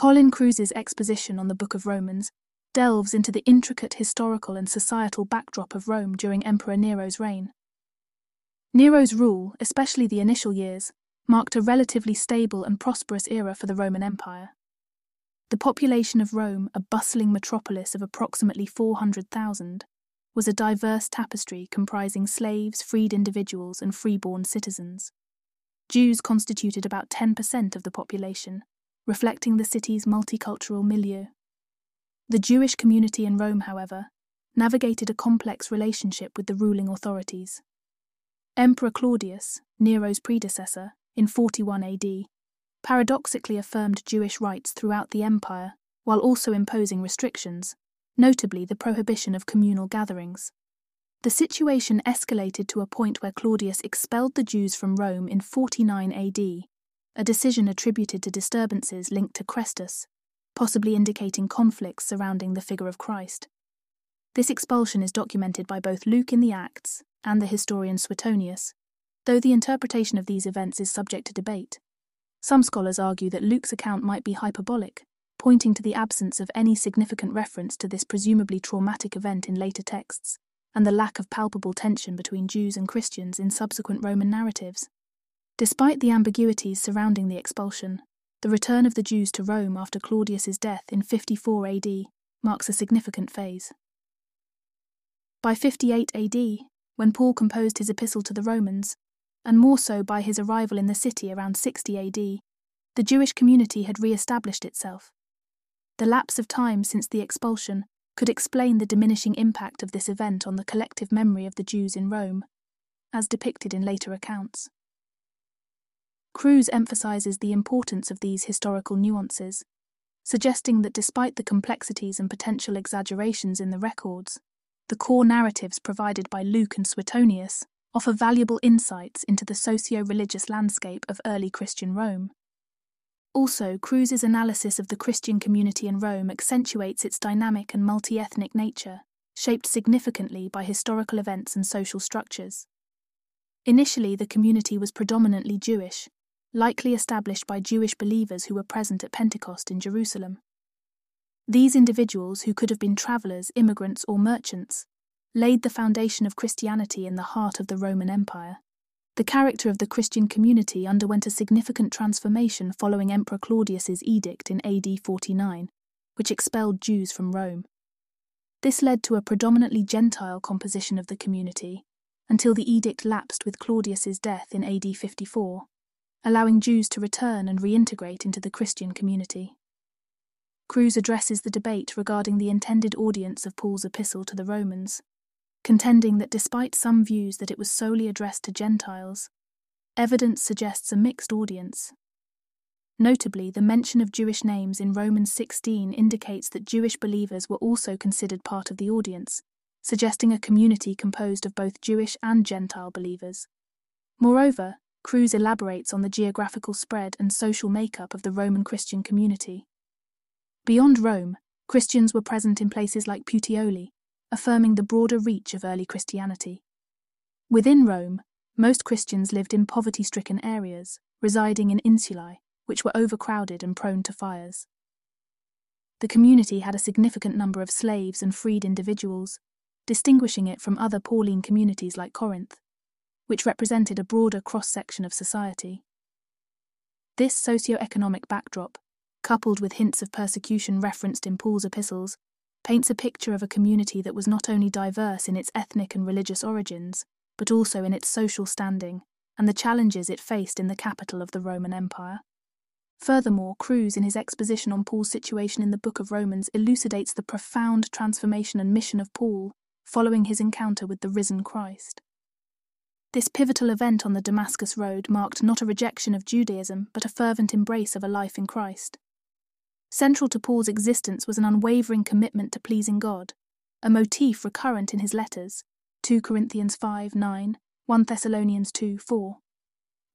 Colin Kruse's exposition on the Book of Romans delves into the intricate historical and societal backdrop of Rome during Emperor Nero's reign. Nero's rule, especially the initial years, marked a relatively stable and prosperous era for the Roman Empire. The population of Rome, a bustling metropolis of approximately 400,000, was a diverse tapestry comprising slaves, freed individuals, and freeborn citizens. Jews constituted about 10% of the population, reflecting the city's multicultural milieu. The Jewish community in Rome, however, navigated a complex relationship with the ruling authorities. Emperor Claudius, Nero's predecessor, in 41 AD, paradoxically affirmed Jewish rights throughout the empire while also imposing restrictions, notably the prohibition of communal gatherings. The situation escalated to a point where Claudius expelled the Jews from Rome in 49 AD, a decision attributed to disturbances linked to Chrestus, possibly indicating conflicts surrounding the figure of Christ. This expulsion is documented by both Luke in the Acts and the historian Suetonius, though the interpretation of these events is subject to debate. Some scholars argue that Luke's account might be hyperbolic, pointing to the absence of any significant reference to this presumably traumatic event in later texts, and the lack of palpable tension between Jews and Christians in subsequent Roman narratives. Despite the ambiguities surrounding the expulsion, the return of the Jews to Rome after Claudius's death in 54 AD marks a significant phase. By 58 AD, when Paul composed his epistle to the Romans, and more so by his arrival in the city around 60 AD, the Jewish community had re established itself. The lapse of time since the expulsion could explain the diminishing impact of this event on the collective memory of the Jews in Rome, as depicted in later accounts. Kruse emphasizes the importance of these historical nuances, suggesting that despite the complexities and potential exaggerations in the records, the core narratives provided by Luke and Suetonius offer valuable insights into the socio religious landscape of early Christian Rome. Also, Kruse's analysis of the Christian community in Rome accentuates its dynamic and multi ethnic nature, shaped significantly by historical events and social structures. Initially, the community was predominantly Jewish, likely established by Jewish believers who were present at Pentecost in Jerusalem. These individuals, who could have been travellers, immigrants, or merchants, laid the foundation of Christianity in the heart of the Roman Empire. The character of the Christian community underwent a significant transformation following Emperor Claudius's edict in AD 49, which expelled Jews from Rome. This led to a predominantly Gentile composition of the community until the edict lapsed with Claudius's death in AD 54 allowing Jews to return and reintegrate into the Christian community. Kruse addresses the debate regarding the intended audience of Paul's epistle to the Romans, contending that despite some views that it was solely addressed to Gentiles, evidence suggests a mixed audience. Notably, the mention of Jewish names in Romans 16 indicates that Jewish believers were also considered part of the audience, suggesting a community composed of both Jewish and Gentile believers. Moreover, Kruse elaborates on the geographical spread and social makeup of the Roman Christian community. Beyond Rome, Christians were present in places like Puteoli, affirming the broader reach of early Christianity. Within Rome, most Christians lived in poverty stricken areas, residing in insulae, which were overcrowded and prone to fires. The community had a significant number of slaves and freed individuals, distinguishing it from other Pauline communities like Corinth which represented a broader cross section of society. This socio-economic backdrop, coupled with hints of persecution referenced in Paul's epistles, paints a picture of a community that was not only diverse in its ethnic and religious origins, but also in its social standing and the challenges it faced in the capital of the Roman Empire. Furthermore, Kruse, in his exposition on Paul's situation in the Book of Romans, elucidates the profound transformation and mission of Paul following his encounter with the risen Christ. This pivotal event on the Damascus Road marked not a rejection of Judaism, but a fervent embrace of a life in Christ. Central to Paul's existence was an unwavering commitment to pleasing God, a motif recurrent in his letters 2 Corinthians 5 9, 1 Thessalonians 2 4.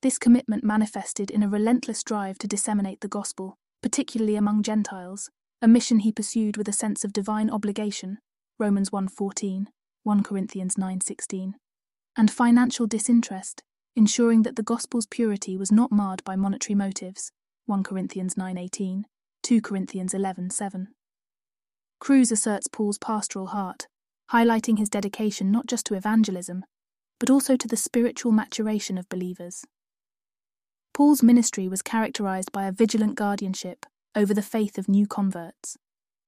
This commitment manifested in a relentless drive to disseminate the gospel, particularly among Gentiles, a mission he pursued with a sense of divine obligation Romans 1:14, 1 Corinthians 9:16 and financial disinterest, ensuring that the gospel's purity was not marred by monetary motives 1 Corinthians 9:18, 2 Corinthians 11:7. Kruse asserts Paul's pastoral heart, highlighting his dedication not just to evangelism, but also to the spiritual maturation of believers. Paul's ministry was characterized by a vigilant guardianship over the faith of new converts,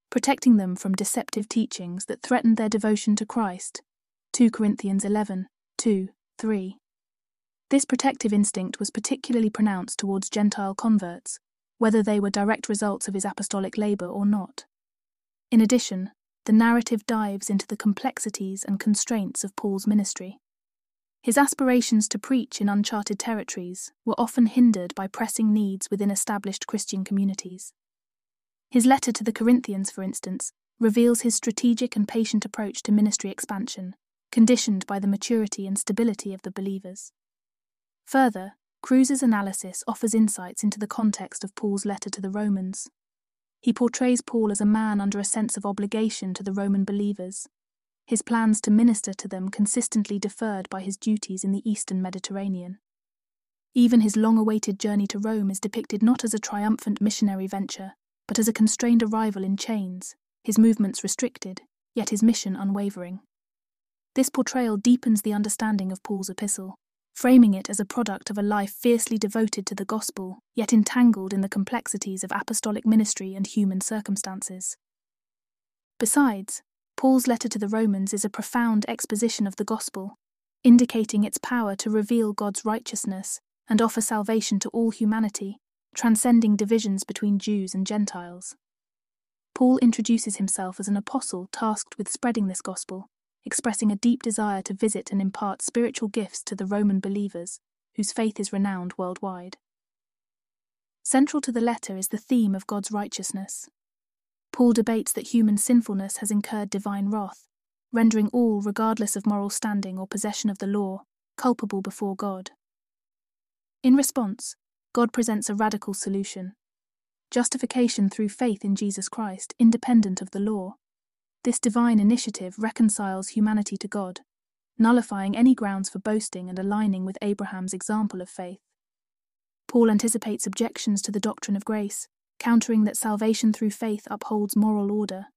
protecting them from deceptive teachings that threatened their devotion to Christ. 2 Corinthians 11 2 3. This protective instinct was particularly pronounced towards Gentile converts, whether they were direct results of his apostolic labor or not. In addition, the narrative dives into the complexities and constraints of Paul's ministry. His aspirations to preach in uncharted territories were often hindered by pressing needs within established Christian communities. His letter to the Corinthians, for instance, reveals his strategic and patient approach to ministry expansion, conditioned by the maturity and stability of the believers. Further, Kruse's analysis offers insights into the context of Paul's letter to the Romans. He portrays Paul as a man under a sense of obligation to the Roman believers, his plans to minister to them consistently deferred by his duties in the eastern Mediterranean. Even his long awaited journey to Rome is depicted not as a triumphant missionary venture, but as a constrained arrival in chains, his movements restricted, yet his mission unwavering. This portrayal deepens the understanding of Paul's epistle, framing it as a product of a life fiercely devoted to the gospel, yet entangled in the complexities of apostolic ministry and human circumstances. Besides, Paul's letter to the Romans is a profound exposition of the gospel, indicating its power to reveal God's righteousness and offer salvation to all humanity, transcending divisions between Jews and Gentiles. Paul introduces himself as an apostle tasked with spreading this gospel, expressing a deep desire to visit and impart spiritual gifts to the Roman believers, whose faith is renowned worldwide. Central to the letter is the theme of God's righteousness. Paul debates that human sinfulness has incurred divine wrath, rendering all, regardless of moral standing or possession of the law, culpable before God. In response, God presents a radical solution justification through faith in Jesus Christ, independent of the law. This divine initiative reconciles humanity to God, nullifying any grounds for boasting and aligning with Abraham's example of faith. Paul anticipates objections to the doctrine of grace, countering that salvation through faith upholds moral order.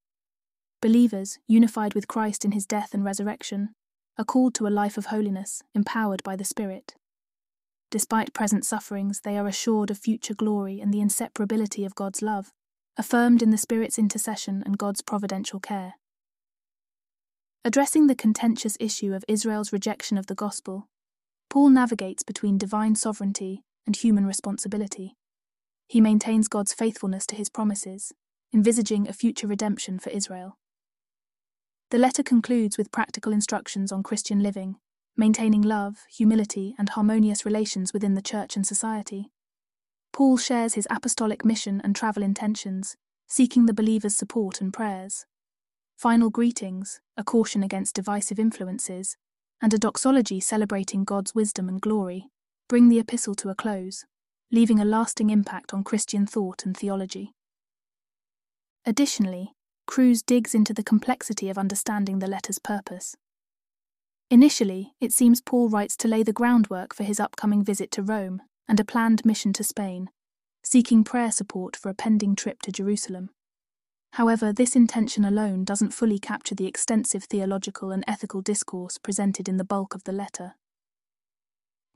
Believers, unified with Christ in his death and resurrection, are called to a life of holiness, empowered by the Spirit. Despite present sufferings, they are assured of future glory and the inseparability of God's love, affirmed in the Spirit's intercession and God's providential care. Addressing the contentious issue of Israel's rejection of the gospel, Paul navigates between divine sovereignty and human responsibility. He maintains God's faithfulness to his promises, envisaging a future redemption for Israel. The letter concludes with practical instructions on Christian living, maintaining love, humility, and harmonious relations within the church and society. Paul shares his apostolic mission and travel intentions, seeking the believer's support and prayers. Final greetings, a caution against divisive influences, and a doxology celebrating God's wisdom and glory bring the epistle to a close leaving a lasting impact on Christian thought and theology. Additionally, Kruse digs into the complexity of understanding the letter's purpose. Initially, it seems Paul writes to lay the groundwork for his upcoming visit to Rome and a planned mission to Spain, seeking prayer support for a pending trip to Jerusalem. However, this intention alone doesn't fully capture the extensive theological and ethical discourse presented in the bulk of the letter.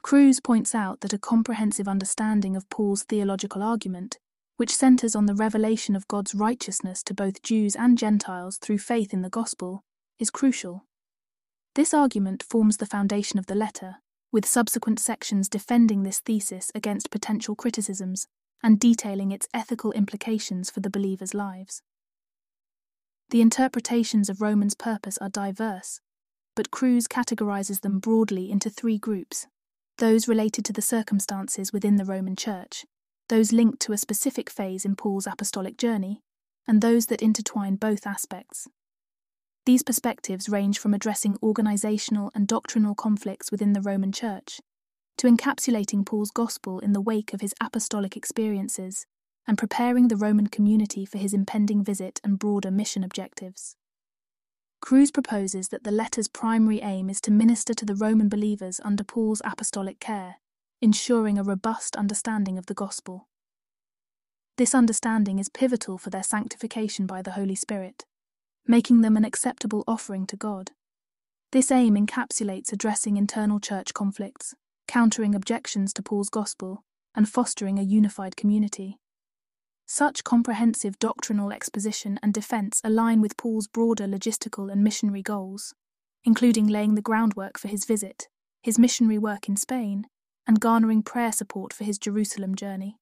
Kruse points out that a comprehensive understanding of Paul's theological argument, which centers on the revelation of God's righteousness to both Jews and Gentiles through faith in the gospel, is crucial. This argument forms the foundation of the letter, with subsequent sections defending this thesis against potential criticisms and detailing its ethical implications for the believers' lives. The interpretations of Romans' purpose are diverse, but Kruse categorizes them broadly into three groups those related to the circumstances within the Roman Church, those linked to a specific phase in Paul's apostolic journey, and those that intertwine both aspects. These perspectives range from addressing organizational and doctrinal conflicts within the Roman Church to encapsulating Paul's gospel in the wake of his apostolic experiences and preparing the Roman community for his impending visit and broader mission objectives. Kruse proposes that the letter's primary aim is to minister to the Roman believers under Paul's apostolic care, ensuring a robust understanding of the gospel. This understanding is pivotal for their sanctification by the Holy Spirit, making them an acceptable offering to God. This aim encapsulates addressing internal church conflicts, countering objections to Paul's gospel, and fostering a unified community. Such comprehensive doctrinal exposition and defense align with Paul's broader logistical and missionary goals, including laying the groundwork for his visit, his missionary work in Spain, and garnering prayer support for his Jerusalem journey.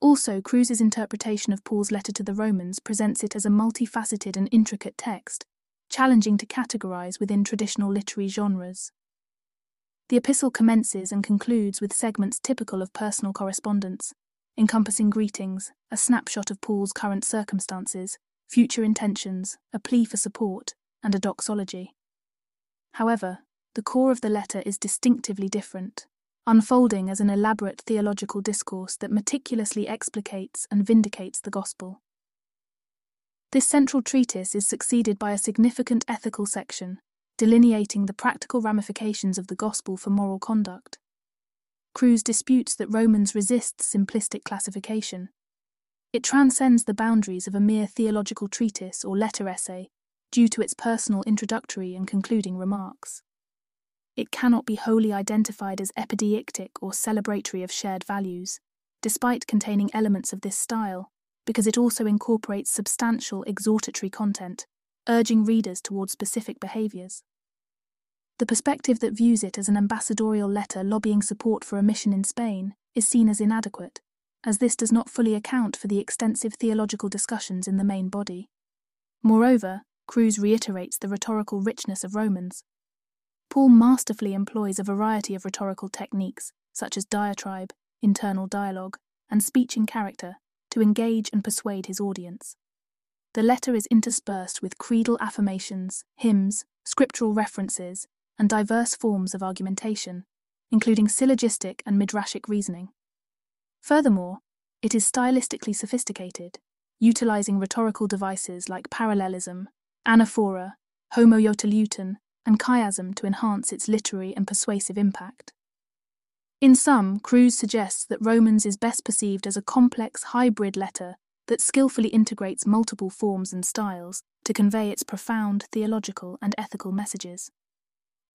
Also, Kruse's interpretation of Paul's letter to the Romans presents it as a multifaceted and intricate text, challenging to categorize within traditional literary genres. The epistle commences and concludes with segments typical of personal correspondence, encompassing greetings, a snapshot of Paul's current circumstances, future intentions, a plea for support, and a doxology. However, the core of the letter is distinctively different, unfolding as an elaborate theological discourse that meticulously explicates and vindicates the gospel. This central treatise is succeeded by a significant ethical section, delineating the practical ramifications of the gospel for moral conduct. Kruse disputes that Romans resists simplistic classification. It transcends the boundaries of a mere theological treatise or letter essay due to its personal introductory and concluding remarks. It cannot be wholly identified as epideictic or celebratory of shared values, despite containing elements of this style, because it also incorporates substantial exhortatory content, urging readers towards specific behaviours. The perspective that views it as an ambassadorial letter lobbying support for a mission in Spain is seen as inadequate, as this does not fully account for the extensive theological discussions in the main body. Moreover, Kruse reiterates the rhetorical richness of Romans. Paul masterfully employs a variety of rhetorical techniques, such as diatribe, internal dialogue, and speech in character, to engage and persuade his audience. The letter is interspersed with creedal affirmations, hymns, scriptural references, and diverse forms of argumentation, including syllogistic and midrashic reasoning. Furthermore, it is stylistically sophisticated, utilizing rhetorical devices like parallelism, anaphora, homoioteleuton, and chiasm to enhance its literary and persuasive impact. In sum, Kruse suggests that Romans is best perceived as a complex hybrid letter that skillfully integrates multiple forms and styles to convey its profound theological and ethical messages.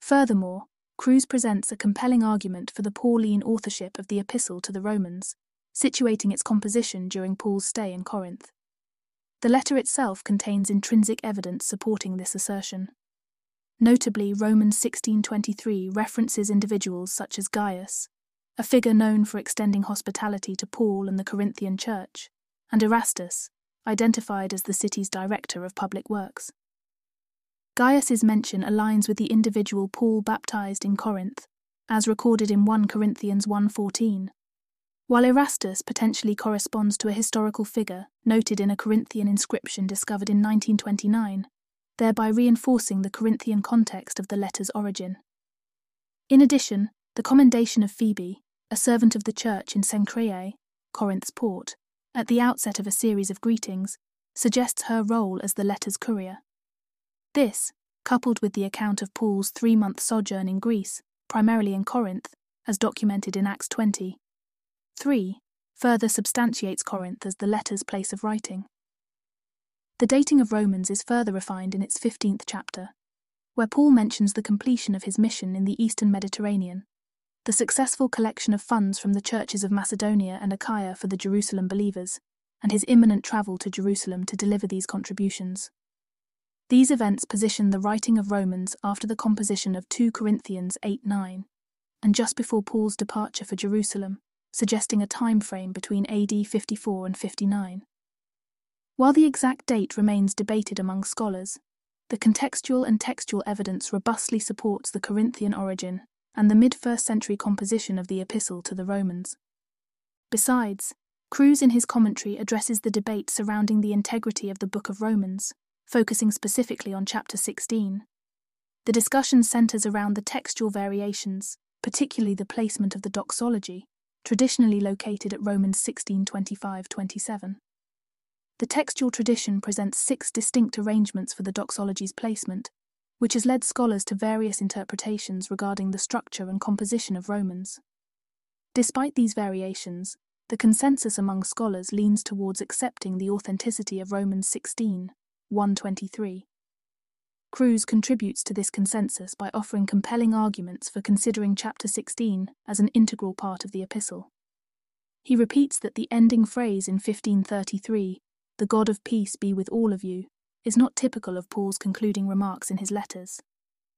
Furthermore, Kruse presents a compelling argument for the Pauline authorship of the Epistle to the Romans, situating its composition during Paul's stay in Corinth. The letter itself contains intrinsic evidence supporting this assertion. Notably, Romans 16:23 references individuals such as Gaius, a figure known for extending hospitality to Paul and the Corinthian church, and Erastus, identified as the city's director of public works. Gaius's mention aligns with the individual Paul baptized in Corinth, as recorded in 1 Corinthians 1:14, while Erastus potentially corresponds to a historical figure noted in a Corinthian inscription discovered in 1929, thereby reinforcing the Corinthian context of the letter's origin. In addition, the commendation of Phoebe, a servant of the church in Cenchreae, Corinth's port, at the outset of a series of greetings, suggests her role as the letter's courier. This, coupled with the account of Paul's three month sojourn in Greece, primarily in Corinth, as documented in Acts 20. 3. Further substantiates Corinth as the letter's place of writing. The dating of Romans is further refined in its 15th chapter, where Paul mentions the completion of his mission in the eastern Mediterranean, the successful collection of funds from the churches of Macedonia and Achaia for the Jerusalem believers, and his imminent travel to Jerusalem to deliver these contributions. These events position the writing of Romans after the composition of 2 Corinthians 8 9, and just before Paul's departure for Jerusalem, suggesting a time frame between AD 54 and 59. While the exact date remains debated among scholars, the contextual and textual evidence robustly supports the Corinthian origin and the mid first century composition of the Epistle to the Romans. Besides, Kruse in his commentary addresses the debate surrounding the integrity of the Book of Romans focusing specifically on Chapter 16. The discussion centers around the textual variations, particularly the placement of the doxology, traditionally located at Romans 16:25 27. The textual tradition presents six distinct arrangements for the doxology's placement, which has led scholars to various interpretations regarding the structure and composition of Romans. Despite these variations, the consensus among scholars leans towards accepting the authenticity of Romans 16, 123. Kruse contributes to this consensus by offering compelling arguments for considering chapter 16 as an integral part of the epistle. He repeats that the ending phrase in 1533, the God of peace be with all of you, is not typical of Paul's concluding remarks in his letters.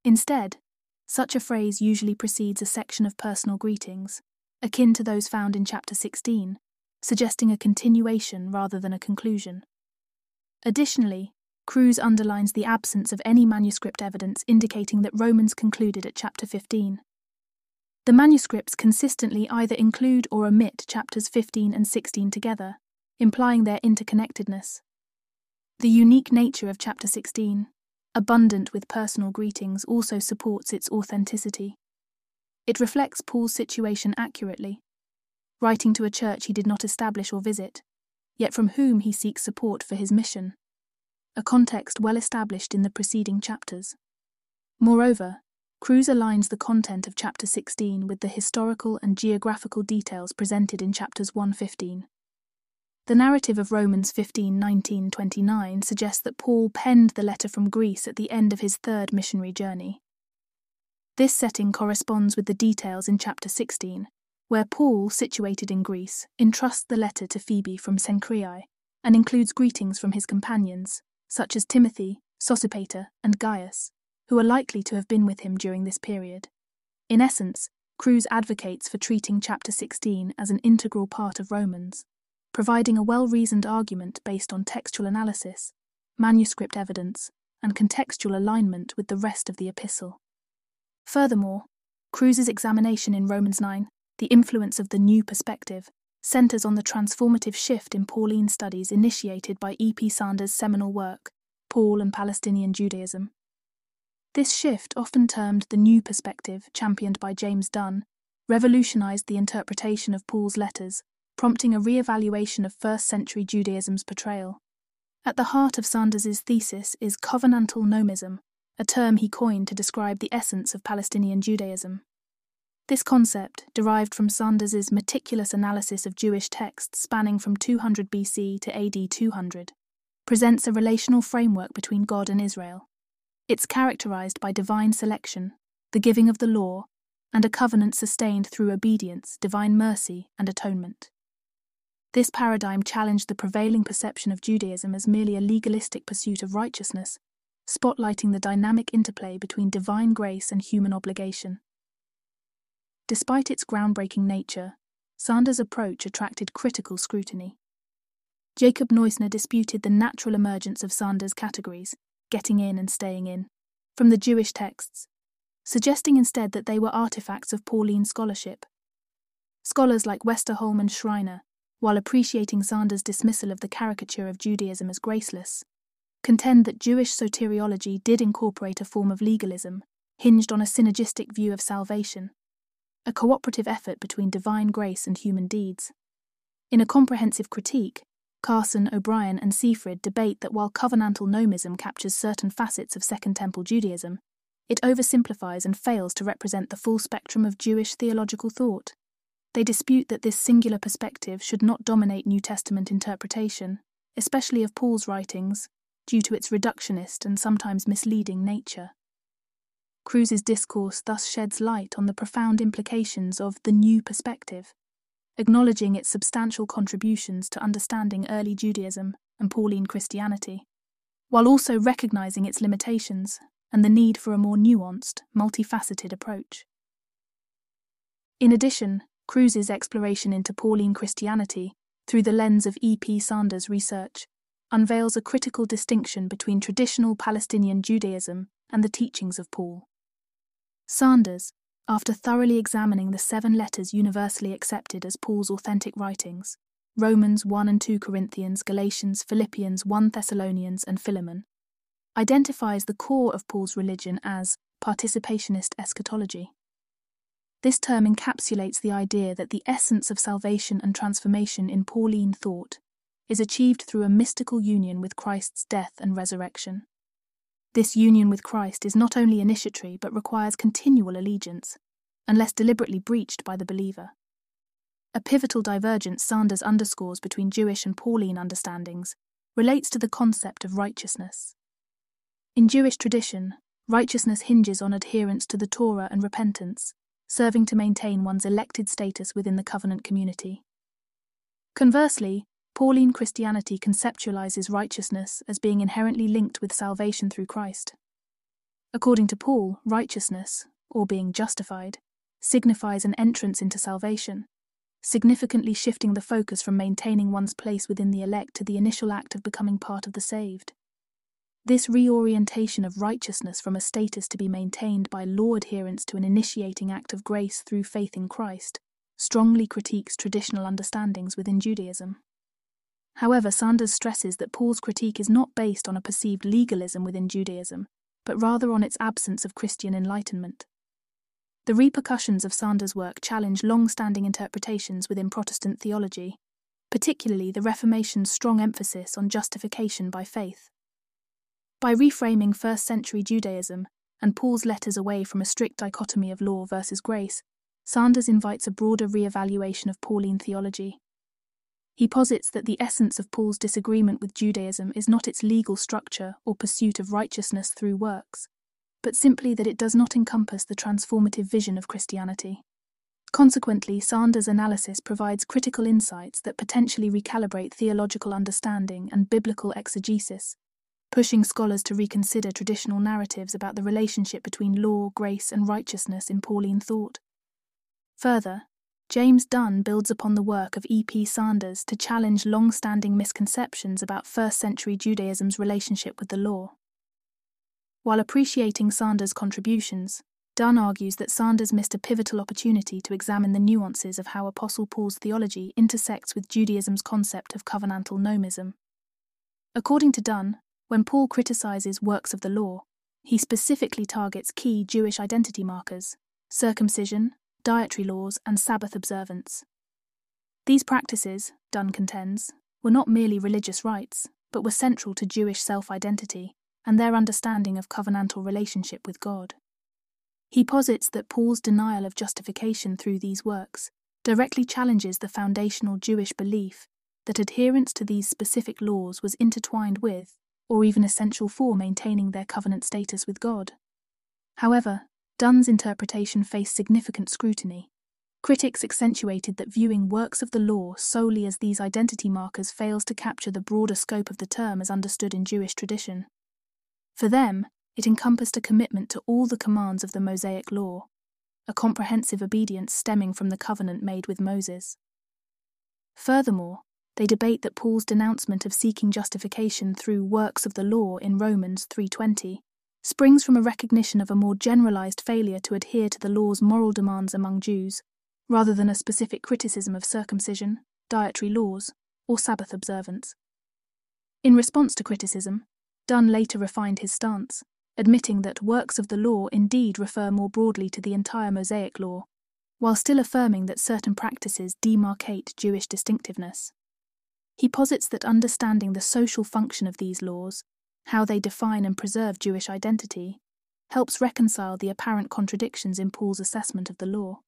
Instead, such a phrase usually precedes a section of personal greetings, akin to those found in chapter 16, suggesting a continuation rather than a conclusion. Additionally, Kruse underlines the absence of any manuscript evidence indicating that Romans concluded at chapter 15. The manuscripts consistently either include or omit chapters 15 and 16 together, implying their interconnectedness. The unique nature of chapter 16, abundant with personal greetings, also supports its authenticity. It reflects Paul's situation accurately, writing to a church he did not establish or visit, yet from whom he seeks support for his mission a context well established in the preceding chapters. Moreover, Kruse aligns the content of chapter 16 with the historical and geographical details presented in chapters 115. The narrative of Romans 15 19 29 suggests that Paul penned the letter from Greece at the end of his third missionary journey. This setting corresponds with the details in chapter 16, where Paul, situated in Greece, entrusts the letter to Phoebe from Cenchreae and includes greetings from his companions, such as Timothy, Sosipater, and Gaius, who are likely to have been with him during this period. In essence, Kruse advocates for treating chapter 16 as an integral part of Romans, providing a well reasoned argument based on textual analysis, manuscript evidence, and contextual alignment with the rest of the epistle. Furthermore, Kruse's examination in Romans 9, the influence of the new perspective, centers on the transformative shift in Pauline studies initiated by E.P. Sanders' seminal work, Paul and Palestinian Judaism. This shift, often termed the New Perspective, championed by James Dunn, revolutionized the interpretation of Paul's letters, prompting a re-evaluation of first century Judaism's portrayal. At the heart of Sanders's thesis is covenantal nomism, a term he coined to describe the essence of Palestinian Judaism. This concept, derived from Sanders's meticulous analysis of Jewish texts spanning from 200 BC to AD 200, presents a relational framework between God and Israel. It's characterized by divine selection, the giving of the law, and a covenant sustained through obedience, divine mercy, and atonement. This paradigm challenged the prevailing perception of Judaism as merely a legalistic pursuit of righteousness, spotlighting the dynamic interplay between divine grace and human obligation. Despite its groundbreaking nature, Sanders' approach attracted critical scrutiny. Jacob Neusner disputed the natural emergence of Sanders' categories, getting in and staying in, from the Jewish texts, suggesting instead that they were artifacts of Pauline scholarship. Scholars like Westerholm and Schreiner, while appreciating Sanders' dismissal of the caricature of Judaism as graceless, contend that Jewish soteriology did incorporate a form of legalism hinged on a synergistic view of salvation a cooperative effort between divine grace and human deeds. In a comprehensive critique, Carson, O'Brien, and Seifrid debate that while covenantal nomism captures certain facets of Second Temple Judaism, it oversimplifies and fails to represent the full spectrum of Jewish theological thought. They dispute that this singular perspective should not dominate New Testament interpretation, especially of Paul's writings, due to its reductionist and sometimes misleading nature. Kruse's discourse thus sheds light on the profound implications of the new perspective, acknowledging its substantial contributions to understanding early Judaism and Pauline Christianity, while also recognizing its limitations and the need for a more nuanced, multifaceted approach. In addition, Kruse's exploration into Pauline Christianity through the lens of E.P. Sanders' research unveils a critical distinction between traditional Palestinian Judaism and the teachings of Paul. Sanders, after thoroughly examining the seven letters universally accepted as Paul's authentic writings Romans 1 and 2 Corinthians, Galatians, Philippians, 1 Thessalonians, and Philemon, identifies the core of Paul's religion as participationist eschatology. This term encapsulates the idea that the essence of salvation and transformation in Pauline thought is achieved through a mystical union with Christ's death and resurrection. This union with Christ is not only initiatory but requires continual allegiance, unless deliberately breached by the believer. A pivotal divergence Sanders underscores between Jewish and Pauline understandings relates to the concept of righteousness. In Jewish tradition, righteousness hinges on adherence to the Torah and repentance, serving to maintain one's elected status within the covenant community. Conversely, Pauline Christianity conceptualizes righteousness as being inherently linked with salvation through Christ. According to Paul, righteousness, or being justified, signifies an entrance into salvation, significantly shifting the focus from maintaining one's place within the elect to the initial act of becoming part of the saved. This reorientation of righteousness from a status to be maintained by law adherence to an initiating act of grace through faith in Christ strongly critiques traditional understandings within Judaism. However, Sanders stresses that Paul's critique is not based on a perceived legalism within Judaism, but rather on its absence of Christian enlightenment. The repercussions of Sanders' work challenge long standing interpretations within Protestant theology, particularly the Reformation's strong emphasis on justification by faith. By reframing first century Judaism and Paul's letters away from a strict dichotomy of law versus grace, Sanders invites a broader re evaluation of Pauline theology. He posits that the essence of Paul's disagreement with Judaism is not its legal structure or pursuit of righteousness through works, but simply that it does not encompass the transformative vision of Christianity. Consequently, Sanders' analysis provides critical insights that potentially recalibrate theological understanding and biblical exegesis, pushing scholars to reconsider traditional narratives about the relationship between law, grace, and righteousness in Pauline thought. Further, James Dunn builds upon the work of E.P. Sanders to challenge long standing misconceptions about first century Judaism's relationship with the law. While appreciating Sanders' contributions, Dunn argues that Sanders missed a pivotal opportunity to examine the nuances of how Apostle Paul's theology intersects with Judaism's concept of covenantal nomism. According to Dunn, when Paul criticizes works of the law, he specifically targets key Jewish identity markers circumcision, dietary laws, and Sabbath observance. These practices, Dunn contends, were not merely religious rites, but were central to Jewish self identity and their understanding of covenantal relationship with God. He posits that Paul's denial of justification through these works directly challenges the foundational Jewish belief that adherence to these specific laws was intertwined with, or even essential for, maintaining their covenant status with God. However, Dunn's interpretation faced significant scrutiny. Critics accentuated that viewing works of the law solely as these identity markers fails to capture the broader scope of the term as understood in Jewish tradition. For them, it encompassed a commitment to all the commands of the Mosaic Law, a comprehensive obedience stemming from the covenant made with Moses. Furthermore, they debate that Paul's denouncement of seeking justification through works of the law in Romans 3:20 springs from a recognition of a more generalized failure to adhere to the law's moral demands among Jews, rather than a specific criticism of circumcision, dietary laws, or Sabbath observance. In response to criticism, Dunn later refined his stance, admitting that works of the law indeed refer more broadly to the entire Mosaic law, while still affirming that certain practices demarcate Jewish distinctiveness. He posits that understanding the social function of these laws, how they define and preserve Jewish identity, helps reconcile the apparent contradictions in Paul's assessment of the law.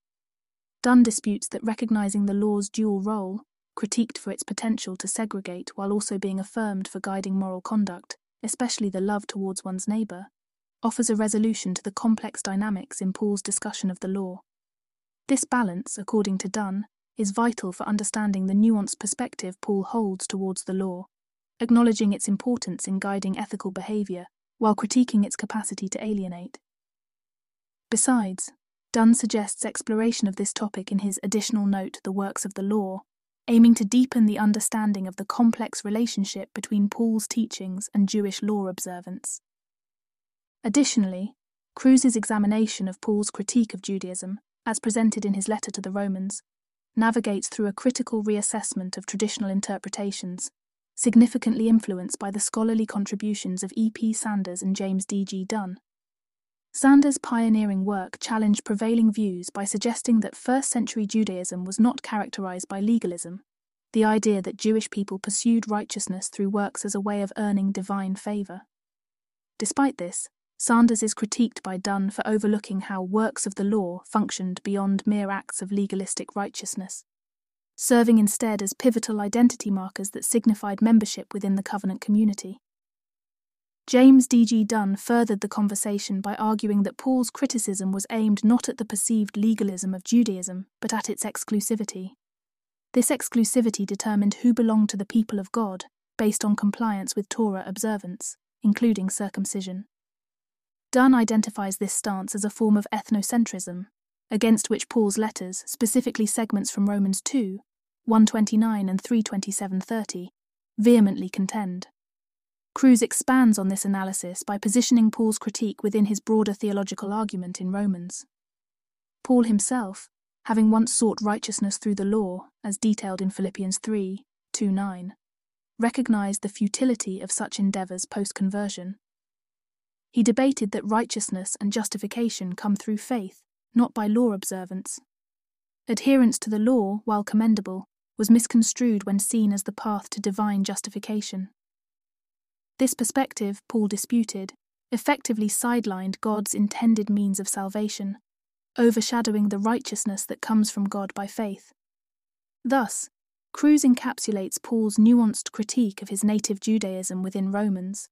Dunn disputes that recognizing the law's dual role, critiqued for its potential to segregate while also being affirmed for guiding moral conduct, especially the love towards one's neighbour, offers a resolution to the complex dynamics in Paul's discussion of the law. This balance, according to Dunn, is vital for understanding the nuanced perspective Paul holds towards the law, acknowledging its importance in guiding ethical behaviour while critiquing its capacity to alienate. Besides, Dunn suggests exploration of this topic in his additional note, The Works of the Law, aiming to deepen the understanding of the complex relationship between Paul's teachings and Jewish law observance. Additionally, Kruse's examination of Paul's critique of Judaism, as presented in his letter to the Romans, navigates through a critical reassessment of traditional interpretations, significantly influenced by the scholarly contributions of E.P. Sanders and James D.G. Dunn. Sanders' pioneering work challenged prevailing views by suggesting that first century Judaism was not characterized by legalism, the idea that Jewish people pursued righteousness through works as a way of earning divine favor. Despite this, Sanders is critiqued by Dunn for overlooking how works of the law functioned beyond mere acts of legalistic righteousness. Serving instead as pivotal identity markers that signified membership within the covenant community. James D.G. Dunn furthered the conversation by arguing that Paul's criticism was aimed not at the perceived legalism of Judaism, but at its exclusivity. This exclusivity determined who belonged to the people of God based on compliance with Torah observance, including circumcision. Dunn identifies this stance as a form of ethnocentrism, against which Paul's letters, specifically segments from Romans 2, 129 and 327.30, vehemently contend. Kruse expands on this analysis by positioning Paul's critique within his broader theological argument in Romans. Paul himself, having once sought righteousness through the law, as detailed in Philippians 3 2 9, recognized the futility of such endeavors post conversion. He debated that righteousness and justification come through faith, not by law observance. Adherence to the law, while commendable, was misconstrued when seen as the path to divine justification. This perspective, Paul disputed, effectively sidelined God's intended means of salvation, overshadowing the righteousness that comes from God by faith. Thus, Kruse encapsulates Paul's nuanced critique of his native Judaism within Romans,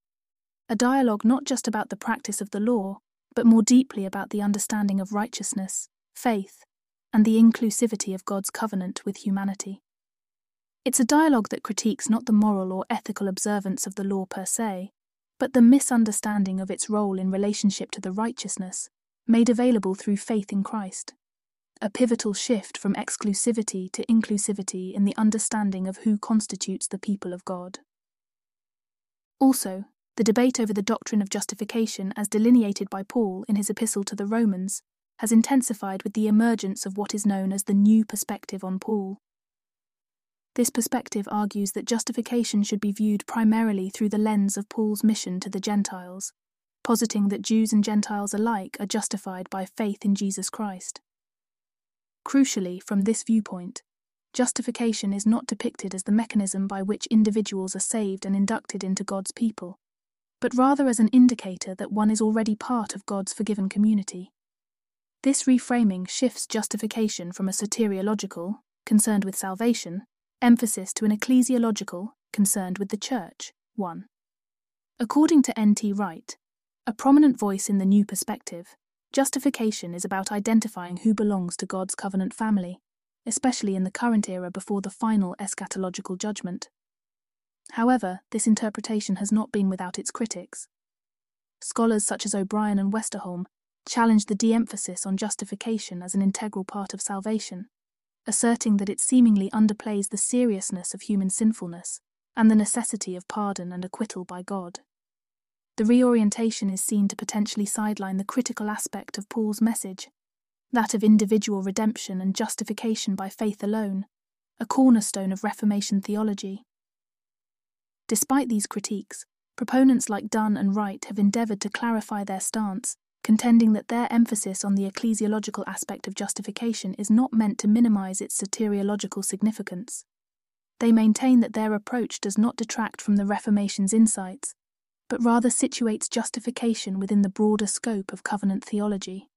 a dialogue not just about the practice of the law, but more deeply about the understanding of righteousness, faith, and the inclusivity of God's covenant with humanity. It's a dialogue that critiques not the moral or ethical observance of the law per se, but the misunderstanding of its role in relationship to the righteousness made available through faith in Christ. A pivotal shift from exclusivity to inclusivity in the understanding of who constitutes the people of God. Also, the debate over the doctrine of justification, as delineated by Paul in his epistle to the Romans, has intensified with the emergence of what is known as the new perspective on Paul. This perspective argues that justification should be viewed primarily through the lens of Paul's mission to the Gentiles, positing that Jews and Gentiles alike are justified by faith in Jesus Christ. Crucially, from this viewpoint, justification is not depicted as the mechanism by which individuals are saved and inducted into God's people, but rather as an indicator that one is already part of God's forgiven community. This reframing shifts justification from a soteriological, concerned with salvation, emphasis to an ecclesiological, concerned with the Church, one. According to N.T. Wright, a prominent voice in the new perspective, justification is about identifying who belongs to God's covenant family, especially in the current era before the final eschatological judgment. However, this interpretation has not been without its critics. Scholars such as O'Brien and Westerholm challenge the de emphasis on justification as an integral part of salvation asserting that it seemingly underplays the seriousness of human sinfulness and the necessity of pardon and acquittal by God. The reorientation is seen to potentially sideline the critical aspect of Paul's message, that of individual redemption and justification by faith alone, a cornerstone of Reformation theology. Despite these critiques, proponents like Dunn and Wright have endeavoured to clarify their stance contending that their emphasis on the ecclesiological aspect of justification is not meant to minimize its soteriological significance. They maintain that their approach does not detract from the Reformation's insights, but rather situates justification within the broader scope of covenant theology.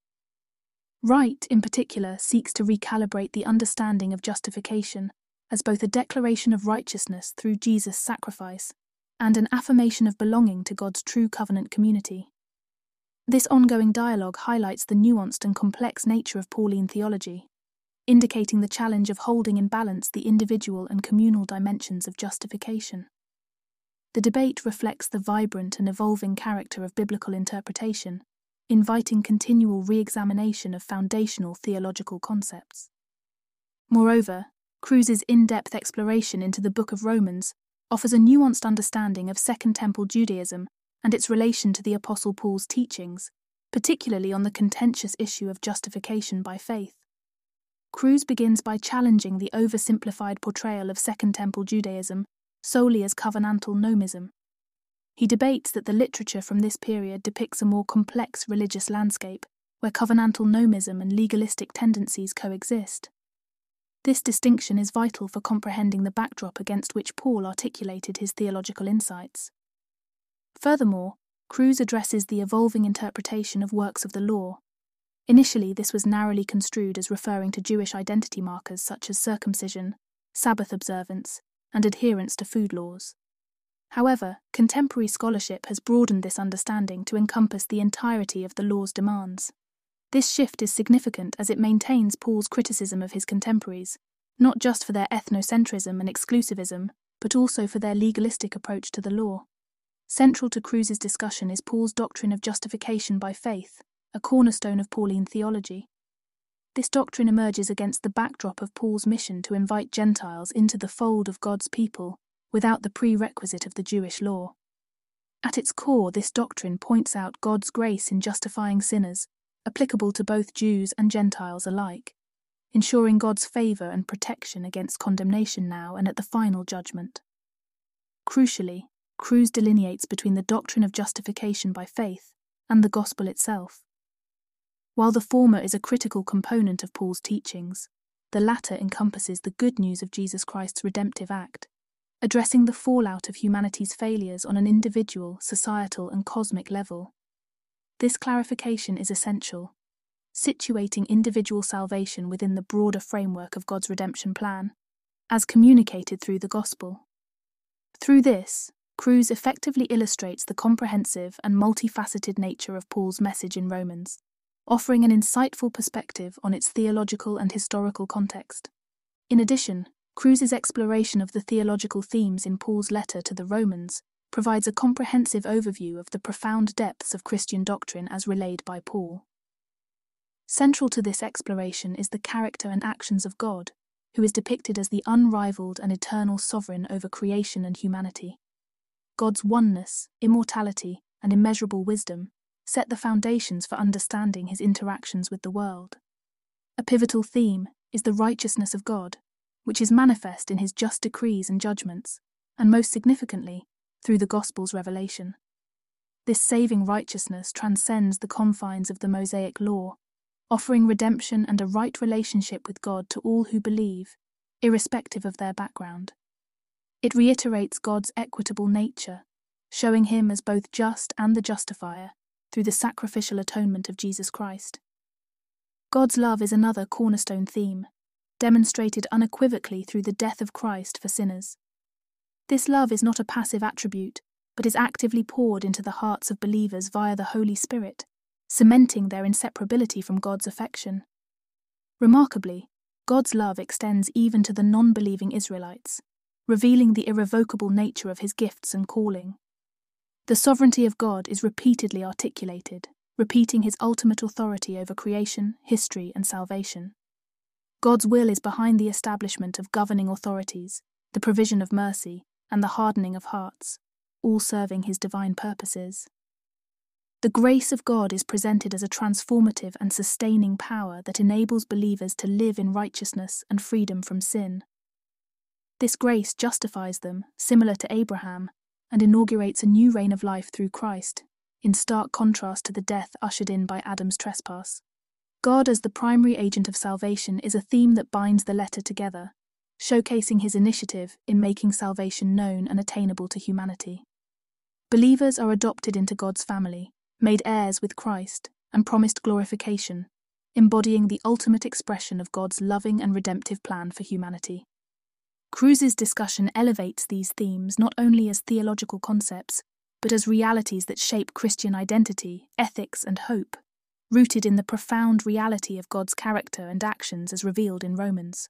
Wright, in particular, seeks to recalibrate the understanding of justification as both a declaration of righteousness through Jesus' sacrifice and an affirmation of belonging to God's true covenant community. This ongoing dialogue highlights the nuanced and complex nature of Pauline theology, indicating the challenge of holding in balance the individual and communal dimensions of justification. The debate reflects the vibrant and evolving character of biblical interpretation, inviting continual re examination of foundational theological concepts. Moreover, Kruse's in depth exploration into the Book of Romans offers a nuanced understanding of Second Temple Judaism and its relation to the Apostle Paul's teachings, particularly on the contentious issue of justification by faith. Kruse begins by challenging the oversimplified portrayal of Second Temple Judaism solely as covenantal nomism. He debates that the literature from this period depicts a more complex religious landscape where covenantal nomism and legalistic tendencies coexist. This distinction is vital for comprehending the backdrop against which Paul articulated his theological insights. Furthermore, Kruse addresses the evolving interpretation of works of the law. Initially, this was narrowly construed as referring to Jewish identity markers such as circumcision, Sabbath observance, and adherence to food laws. However, contemporary scholarship has broadened this understanding to encompass the entirety of the law's demands. This shift is significant as it maintains Paul's criticism of his contemporaries, not just for their ethnocentrism and exclusivism, but also for their legalistic approach to the law. Central to Kruse's discussion is Paul's doctrine of justification by faith, a cornerstone of Pauline theology. This doctrine emerges against the backdrop of Paul's mission to invite Gentiles into the fold of God's people without the prerequisite of the Jewish law. At its core, this doctrine points out God's grace in justifying sinners, applicable to both Jews and Gentiles alike, ensuring God's favour and protection against condemnation now and at the final judgment. Crucially, Kruse delineates between the doctrine of justification by faith and the gospel itself. While the former is a critical component of Paul's teachings, the latter encompasses the good news of Jesus Christ's redemptive act, addressing the fallout of humanity's failures on an individual, societal, and cosmic level. This clarification is essential, situating individual salvation within the broader framework of God's redemption plan, as communicated through the gospel. Through this, Kruse effectively illustrates the comprehensive and multifaceted nature of Paul's message in Romans, offering an insightful perspective on its theological and historical context. In addition, Kruse's exploration of the theological themes in Paul's letter to the Romans provides a comprehensive overview of the profound depths of Christian doctrine as relayed by Paul. Central to this exploration is the character and actions of God, who is depicted as the unrivaled and eternal sovereign over creation and humanity. God's oneness, immortality, and immeasurable wisdom set the foundations for understanding his interactions with the world. A pivotal theme is the righteousness of God, which is manifest in his just decrees and judgments, and most significantly, through the Gospel's revelation. This saving righteousness transcends the confines of the Mosaic law, offering redemption and a right relationship with God to all who believe, irrespective of their background. It reiterates God's equitable nature, showing him as both just and the justifier through the sacrificial atonement of Jesus Christ. God's love is another cornerstone theme, demonstrated unequivocally through the death of Christ for sinners. This love is not a passive attribute, but is actively poured into the hearts of believers via the Holy Spirit, cementing their inseparability from God's affection. Remarkably, God's love extends even to the non believing Israelites, revealing the irrevocable nature of his gifts and calling. The sovereignty of God is repeatedly articulated, repeating his ultimate authority over creation, history, and salvation. God's will is behind the establishment of governing authorities, the provision of mercy, and the hardening of hearts, all serving his divine purposes. The grace of God is presented as a transformative and sustaining power that enables believers to live in righteousness and freedom from sin. This grace justifies them, similar to Abraham, and inaugurates a new reign of life through Christ, in stark contrast to the death ushered in by Adam's trespass. God as the primary agent of salvation is a theme that binds the letter together, showcasing his initiative in making salvation known and attainable to humanity. Believers are adopted into God's family, made heirs with Christ, and promised glorification, embodying the ultimate expression of God's loving and redemptive plan for humanity. Kruse's discussion elevates these themes not only as theological concepts, but as realities that shape Christian identity, ethics, and hope, rooted in the profound reality of God's character and actions as revealed in Romans.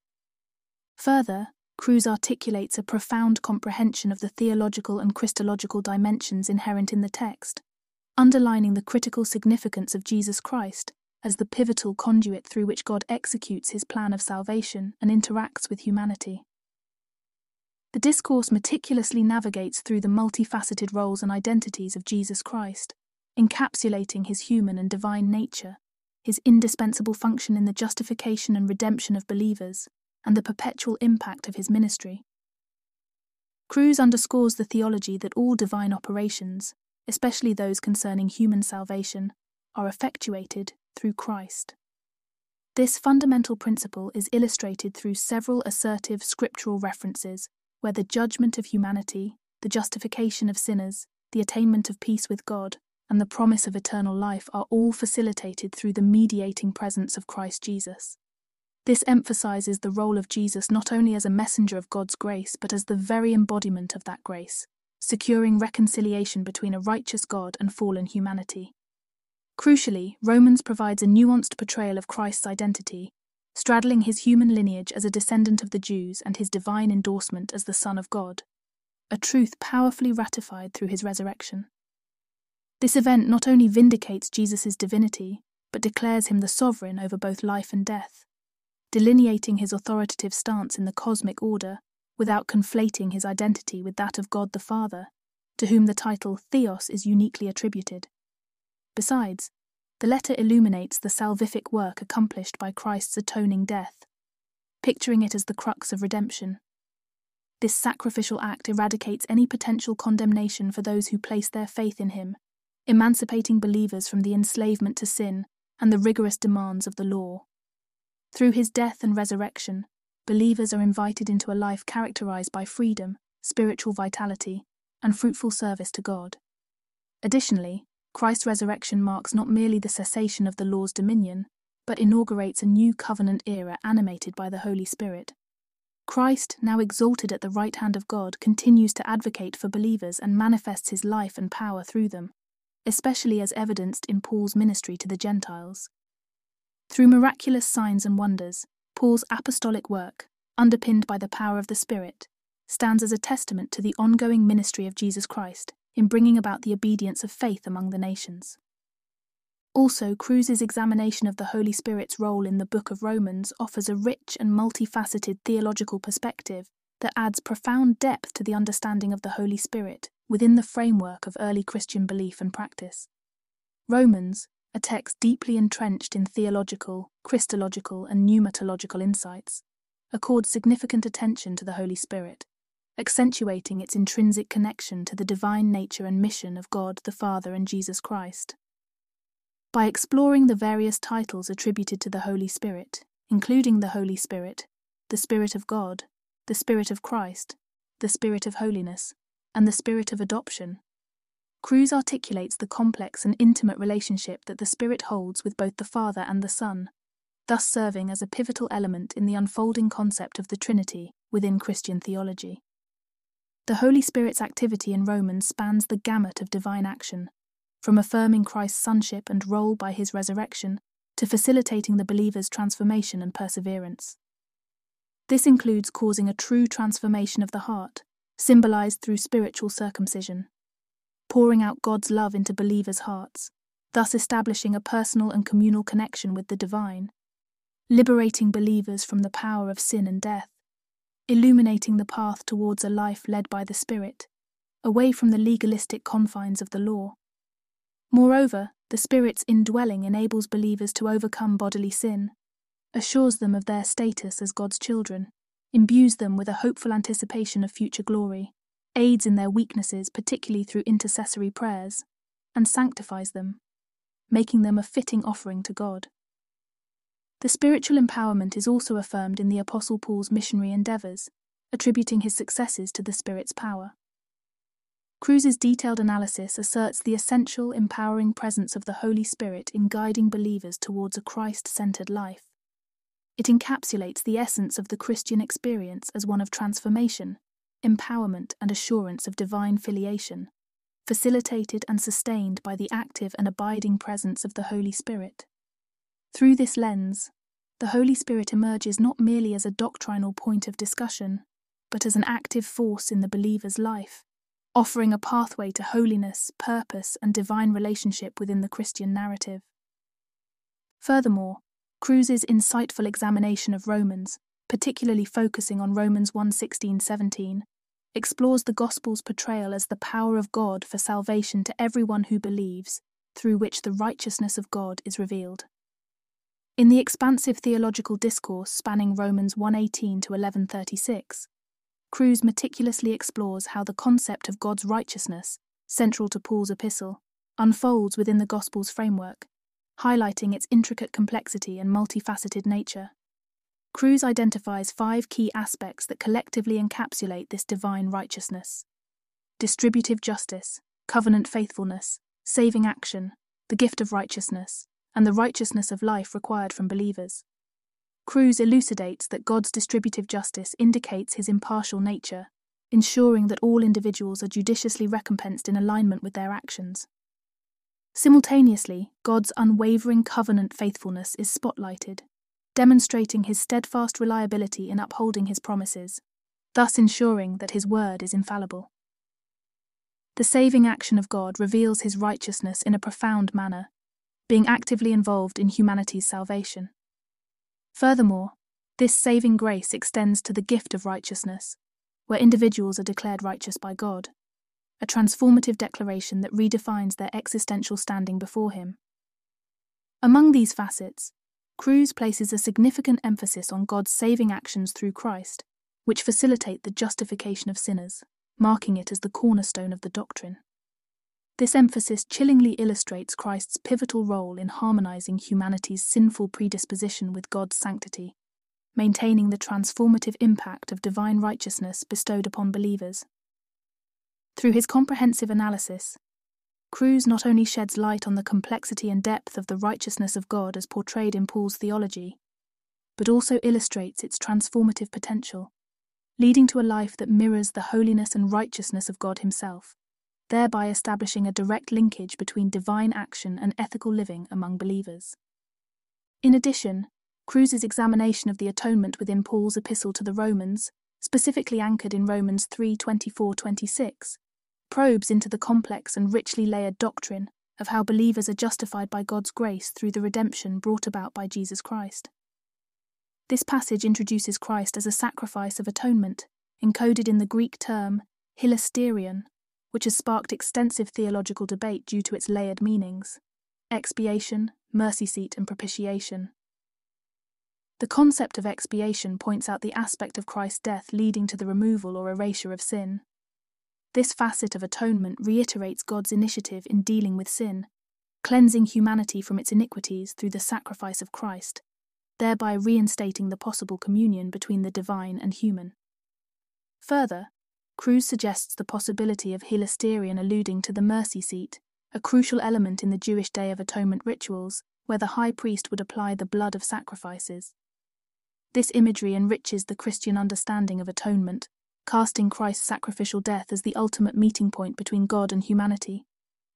Further, Kruse articulates a profound comprehension of the theological and Christological dimensions inherent in the text, underlining the critical significance of Jesus Christ as the pivotal conduit through which God executes his plan of salvation and interacts with humanity. The discourse meticulously navigates through the multifaceted roles and identities of Jesus Christ, encapsulating his human and divine nature, his indispensable function in the justification and redemption of believers, and the perpetual impact of his ministry. Kruse underscores the theology that all divine operations, especially those concerning human salvation, are effectuated through Christ. This fundamental principle is illustrated through several assertive scriptural references where the judgment of humanity, the justification of sinners, the attainment of peace with God, and the promise of eternal life are all facilitated through the mediating presence of Christ Jesus. This emphasizes the role of Jesus not only as a messenger of God's grace, but as the very embodiment of that grace, securing reconciliation between a righteous God and fallen humanity. Crucially, Romans provides a nuanced portrayal of Christ's identity, straddling his human lineage as a descendant of the Jews and his divine endorsement as the Son of God, a truth powerfully ratified through his resurrection. This event not only vindicates Jesus' divinity, but declares him the sovereign over both life and death, delineating his authoritative stance in the cosmic order without conflating his identity with that of God the Father, to whom the title Theos is uniquely attributed. Besides, the letter illuminates the salvific work accomplished by Christ's atoning death, picturing it as the crux of redemption. This sacrificial act eradicates any potential condemnation for those who place their faith in him, emancipating believers from the enslavement to sin and the rigorous demands of the law. Through his death and resurrection, believers are invited into a life characterized by freedom, spiritual vitality, and fruitful service to God. Additionally, Christ's resurrection marks not merely the cessation of the law's dominion, but inaugurates a new covenant era animated by the Holy Spirit. Christ, now exalted at the right hand of God, continues to advocate for believers and manifests his life and power through them, especially as evidenced in Paul's ministry to the Gentiles. Through miraculous signs and wonders, Paul's apostolic work, underpinned by the power of the Spirit, stands as a testament to the ongoing ministry of Jesus Christ in bringing about the obedience of faith among the nations. Also, Kruse's examination of the Holy Spirit's role in the Book of Romans offers a rich and multifaceted theological perspective that adds profound depth to the understanding of the Holy Spirit within the framework of early Christian belief and practice. Romans, a text deeply entrenched in theological, Christological, and pneumatological insights, accords significant attention to the Holy Spirit accentuating its intrinsic connection to the divine nature and mission of God the Father and Jesus Christ. By exploring the various titles attributed to the Holy Spirit, including the Holy Spirit, the Spirit of God, the Spirit of Christ, the Spirit of Holiness, and the Spirit of Adoption, Kruse articulates the complex and intimate relationship that the Spirit holds with both the Father and the Son, thus serving as a pivotal element in the unfolding concept of the Trinity within Christian theology. The Holy Spirit's activity in Romans spans the gamut of divine action, from affirming Christ's sonship and role by his resurrection to facilitating the believer's transformation and perseverance. This includes causing a true transformation of the heart, symbolized through spiritual circumcision, pouring out God's love into believers' hearts, thus establishing a personal and communal connection with the divine, liberating believers from the power of sin and death, illuminating the path towards a life led by the Spirit, away from the legalistic confines of the law. Moreover, the Spirit's indwelling enables believers to overcome bodily sin, assures them of their status as God's children, imbues them with a hopeful anticipation of future glory, aids in their weaknesses, particularly through intercessory prayers, and sanctifies them, making them a fitting offering to God. The spiritual empowerment is also affirmed in the Apostle Paul's missionary endeavors, attributing his successes to the Spirit's power. Kruse's detailed analysis asserts the essential, empowering presence of the Holy Spirit in guiding believers towards a Christ centered life. It encapsulates the essence of the Christian experience as one of transformation, empowerment, and assurance of divine filiation, facilitated and sustained by the active and abiding presence of the Holy Spirit. Through this lens, the Holy Spirit emerges not merely as a doctrinal point of discussion, but as an active force in the believer's life, offering a pathway to holiness, purpose, and divine relationship within the Christian narrative. Furthermore, Kruse's insightful examination of Romans, particularly focusing on Romans 1:16 17, explores the Gospel's portrayal as the power of God for salvation to everyone who believes, through which the righteousness of God is revealed. In the expansive theological discourse spanning Romans 118 to 11:36, Kruse meticulously explores how the concept of God's righteousness, central to Paul's epistle, unfolds within the Gospel's framework, highlighting its intricate complexity and multifaceted nature. Kruse identifies five key aspects that collectively encapsulate this divine righteousness distributive justice, covenant faithfulness, saving action, the gift of righteousness, and the righteousness of life required from believers. Kruse elucidates that God's distributive justice indicates his impartial nature, ensuring that all individuals are judiciously recompensed in alignment with their actions. Simultaneously, God's unwavering covenant faithfulness is spotlighted, demonstrating his steadfast reliability in upholding his promises, thus ensuring that his word is infallible. The saving action of God reveals his righteousness in a profound manner, being actively involved in humanity's salvation. Furthermore, this saving grace extends to the gift of righteousness, where individuals are declared righteous by God, a transformative declaration that redefines their existential standing before Him. Among these facets, Kruse places a significant emphasis on God's saving actions through Christ, which facilitate the justification of sinners, marking it as the cornerstone of the doctrine. This emphasis chillingly illustrates Christ's pivotal role in harmonizing humanity's sinful predisposition with God's sanctity, maintaining the transformative impact of divine righteousness bestowed upon believers. Through his comprehensive analysis, Kruse not only sheds light on the complexity and depth of the righteousness of God as portrayed in Paul's theology, but also illustrates its transformative potential, leading to a life that mirrors the holiness and righteousness of God Himself thereby establishing a direct linkage between divine action and ethical living among believers. In addition, Kruse's examination of the atonement within Paul's epistle to the Romans, specifically anchored in Romans 3 24 26, probes into the complex and richly layered doctrine of how believers are justified by God's grace through the redemption brought about by Jesus Christ. This passage introduces Christ as a sacrifice of atonement, encoded in the Greek term hilasterion, which has sparked extensive theological debate due to its layered meanings expiation, mercy seat, and propitiation. The concept of expiation points out the aspect of Christ's death leading to the removal or erasure of sin. This facet of atonement reiterates God's initiative in dealing with sin, cleansing humanity from its iniquities through the sacrifice of Christ, thereby reinstating the possible communion between the divine and human. Further, Kruse suggests the possibility of hilasterion alluding to the mercy seat, a crucial element in the Jewish Day of Atonement rituals, where the high priest would apply the blood of sacrifices. This imagery enriches the Christian understanding of atonement, casting Christ's sacrificial death as the ultimate meeting point between God and humanity,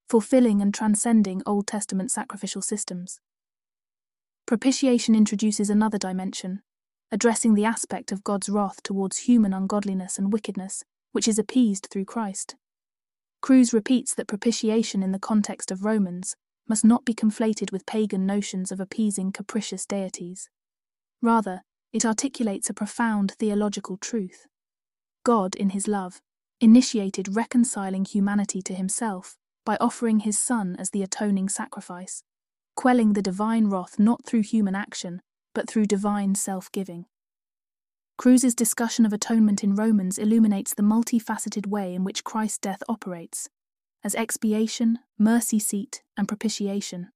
fulfilling and transcending Old Testament sacrificial systems. Propitiation introduces another dimension, addressing the aspect of God's wrath towards human ungodliness and wickedness which is appeased through Christ. Kruse repeats that propitiation in the context of Romans must not be conflated with pagan notions of appeasing capricious deities. Rather, it articulates a profound theological truth. God, in his love, initiated reconciling humanity to himself by offering his Son as the atoning sacrifice, quelling the divine wrath not through human action, but through divine self giving. Kruse's discussion of atonement in Romans illuminates the multifaceted way in which Christ's death operates as expiation, mercy seat, and propitiation.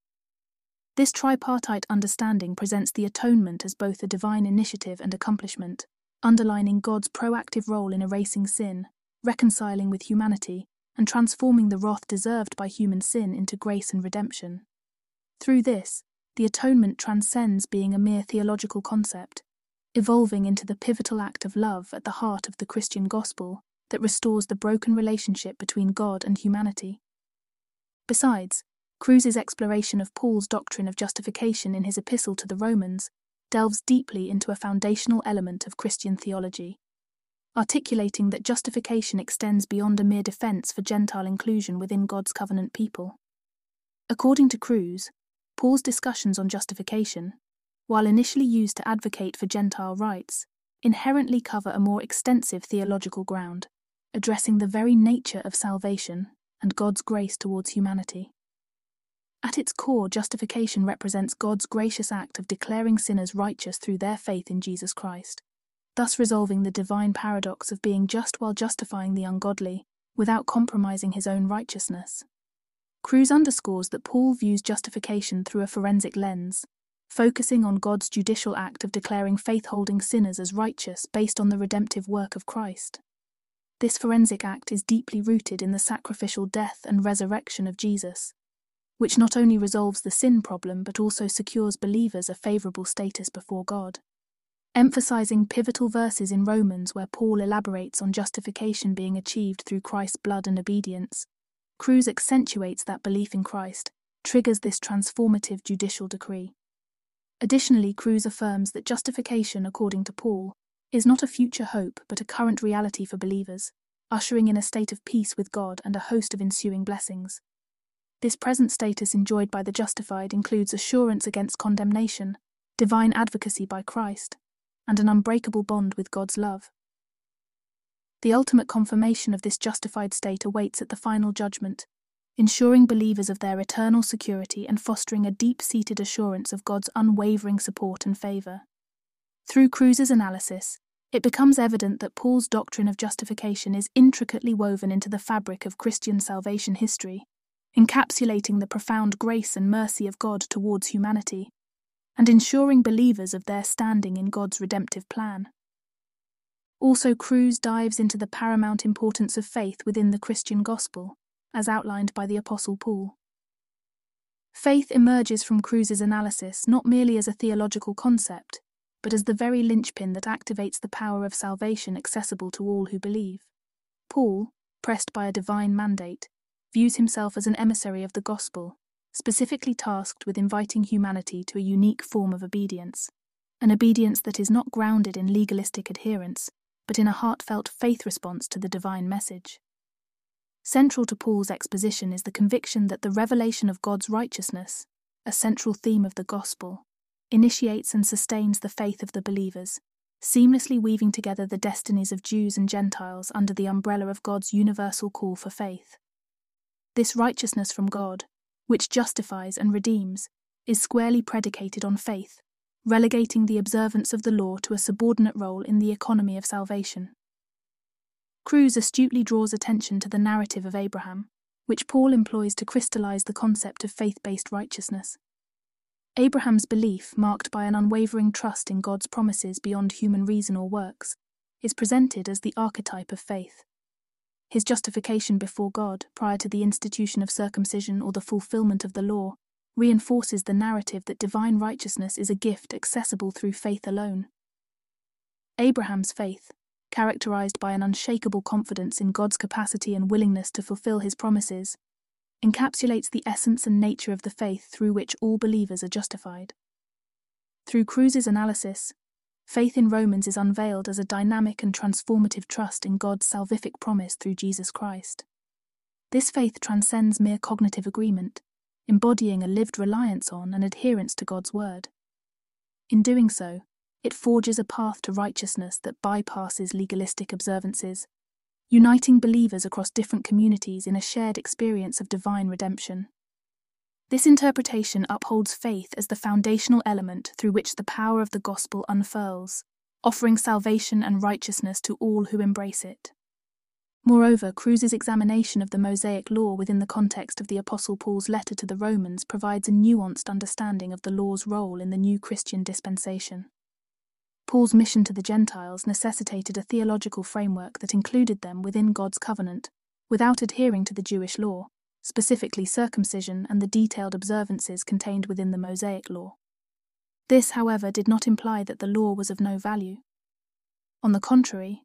This tripartite understanding presents the atonement as both a divine initiative and accomplishment, underlining God's proactive role in erasing sin, reconciling with humanity, and transforming the wrath deserved by human sin into grace and redemption. Through this, the atonement transcends being a mere theological concept evolving into the pivotal act of love at the heart of the Christian gospel that restores the broken relationship between God and humanity. Besides, Kruse's exploration of Paul's doctrine of justification in his epistle to the Romans delves deeply into a foundational element of Christian theology, articulating that justification extends beyond a mere defense for Gentile inclusion within God's covenant people. According to Kruse, Paul's discussions on justification while initially used to advocate for Gentile rights, inherently cover a more extensive theological ground, addressing the very nature of salvation and God's grace towards humanity. At its core, justification represents God's gracious act of declaring sinners righteous through their faith in Jesus Christ, thus resolving the divine paradox of being just while justifying the ungodly without compromising his own righteousness. Kruse underscores that Paul views justification through a forensic lens, focusing on God's judicial act of declaring faith holding sinners as righteous based on the redemptive work of Christ. This forensic act is deeply rooted in the sacrificial death and resurrection of Jesus, which not only resolves the sin problem but also secures believers a favorable status before God. emphasizing pivotal verses in Romans where Paul elaborates on justification being achieved through Christ's blood and obedience. Kruse accentuates that belief in Christ, triggers this transformative judicial decree. Additionally, Kruse affirms that justification, according to Paul, is not a future hope but a current reality for believers, ushering in a state of peace with God and a host of ensuing blessings. This present status enjoyed by the justified includes assurance against condemnation, divine advocacy by Christ, and an unbreakable bond with God's love. The ultimate confirmation of this justified state awaits at the final judgment, ensuring believers of their eternal security and fostering a deep seated assurance of God's unwavering support and favour. Through Kruse's analysis, it becomes evident that Paul's doctrine of justification is intricately woven into the fabric of Christian salvation history, encapsulating the profound grace and mercy of God towards humanity, and ensuring believers of their standing in God's redemptive plan. Also, Kruse dives into the paramount importance of faith within the Christian gospel, as outlined by the Apostle Paul. Faith emerges from Kruse's analysis not merely as a theological concept, but as the very linchpin that activates the power of salvation accessible to all who believe. Paul, pressed by a divine mandate, views himself as an emissary of the gospel, specifically tasked with inviting humanity to a unique form of obedience, an obedience that is not grounded in legalistic adherence, but in a heartfelt faith response to the divine message. Central to Paul's exposition is the conviction that the revelation of God's righteousness, a central theme of the gospel, initiates and sustains the faith of the believers, seamlessly weaving together the destinies of Jews and Gentiles under the umbrella of God's universal call for faith. This righteousness from God, which justifies and redeems, is squarely predicated on faith, relegating the observance of the law to a subordinate role in the economy of salvation. Kruse astutely draws attention to the narrative of Abraham, which Paul employs to crystallize the concept of faith based righteousness. Abraham's belief, marked by an unwavering trust in God's promises beyond human reason or works, is presented as the archetype of faith. His justification before God, prior to the institution of circumcision or the fulfillment of the law, reinforces the narrative that divine righteousness is a gift accessible through faith alone. Abraham's faith, characterized by an unshakable confidence in God's capacity and willingness to fulfill his promises, encapsulates the essence and nature of the faith through which all believers are justified. Through Kruse's analysis, faith in Romans is unveiled as a dynamic and transformative trust in God's salvific promise through Jesus Christ. This faith transcends mere cognitive agreement embodying a lived reliance on and adherence to God's word. In doing so, it forges a path to righteousness that bypasses legalistic observances, uniting believers across different communities in a shared experience of divine redemption. This interpretation upholds faith as the foundational element through which the power of the gospel unfurls, offering salvation and righteousness to all who embrace it. Moreover, Kruse's examination of the Mosaic law within the context of the Apostle Paul's letter to the Romans provides a nuanced understanding of the law's role in the new Christian dispensation. Paul's mission to the Gentiles necessitated a theological framework that included them within God's covenant, without adhering to the Jewish law, specifically circumcision and the detailed observances contained within the Mosaic law. This, however, did not imply that the law was of no value. On the contrary,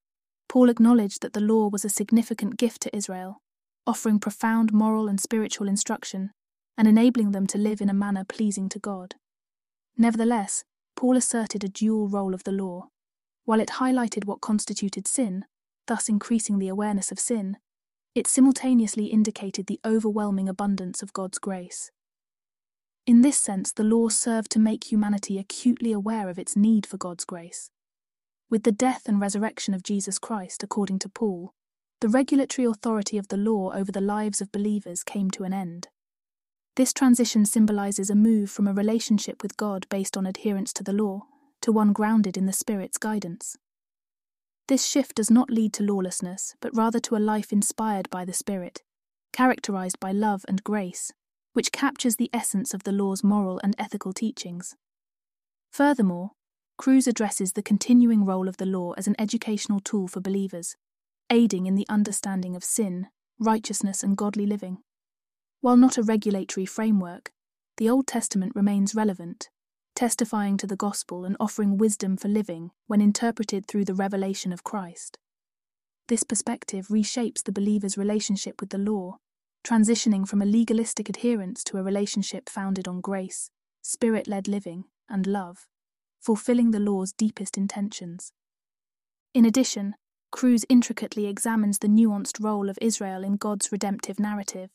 Paul acknowledged that the law was a significant gift to Israel, offering profound moral and spiritual instruction and enabling them to live in a manner pleasing to God. Nevertheless, Paul asserted a dual role of the law. While it highlighted what constituted sin, thus increasing the awareness of sin, it simultaneously indicated the overwhelming abundance of God's grace. In this sense, the law served to make humanity acutely aware of its need for God's grace. With the death and resurrection of Jesus Christ, according to Paul, the regulatory authority of the law over the lives of believers came to an end. This transition symbolizes a move from a relationship with God based on adherence to the law to one grounded in the Spirit's guidance. This shift does not lead to lawlessness, but rather to a life inspired by the Spirit, characterized by love and grace, which captures the essence of the law's moral and ethical teachings. Furthermore, Kruse addresses the continuing role of the law as an educational tool for believers, aiding in the understanding of sin, righteousness, and godly living. While not a regulatory framework, the Old Testament remains relevant, testifying to the gospel and offering wisdom for living when interpreted through the revelation of Christ. This perspective reshapes the believer's relationship with the law, transitioning from a legalistic adherence to a relationship founded on grace, spirit led living, and love, fulfilling the law's deepest intentions. In addition, Kruse intricately examines the nuanced role of Israel in God's redemptive narrative.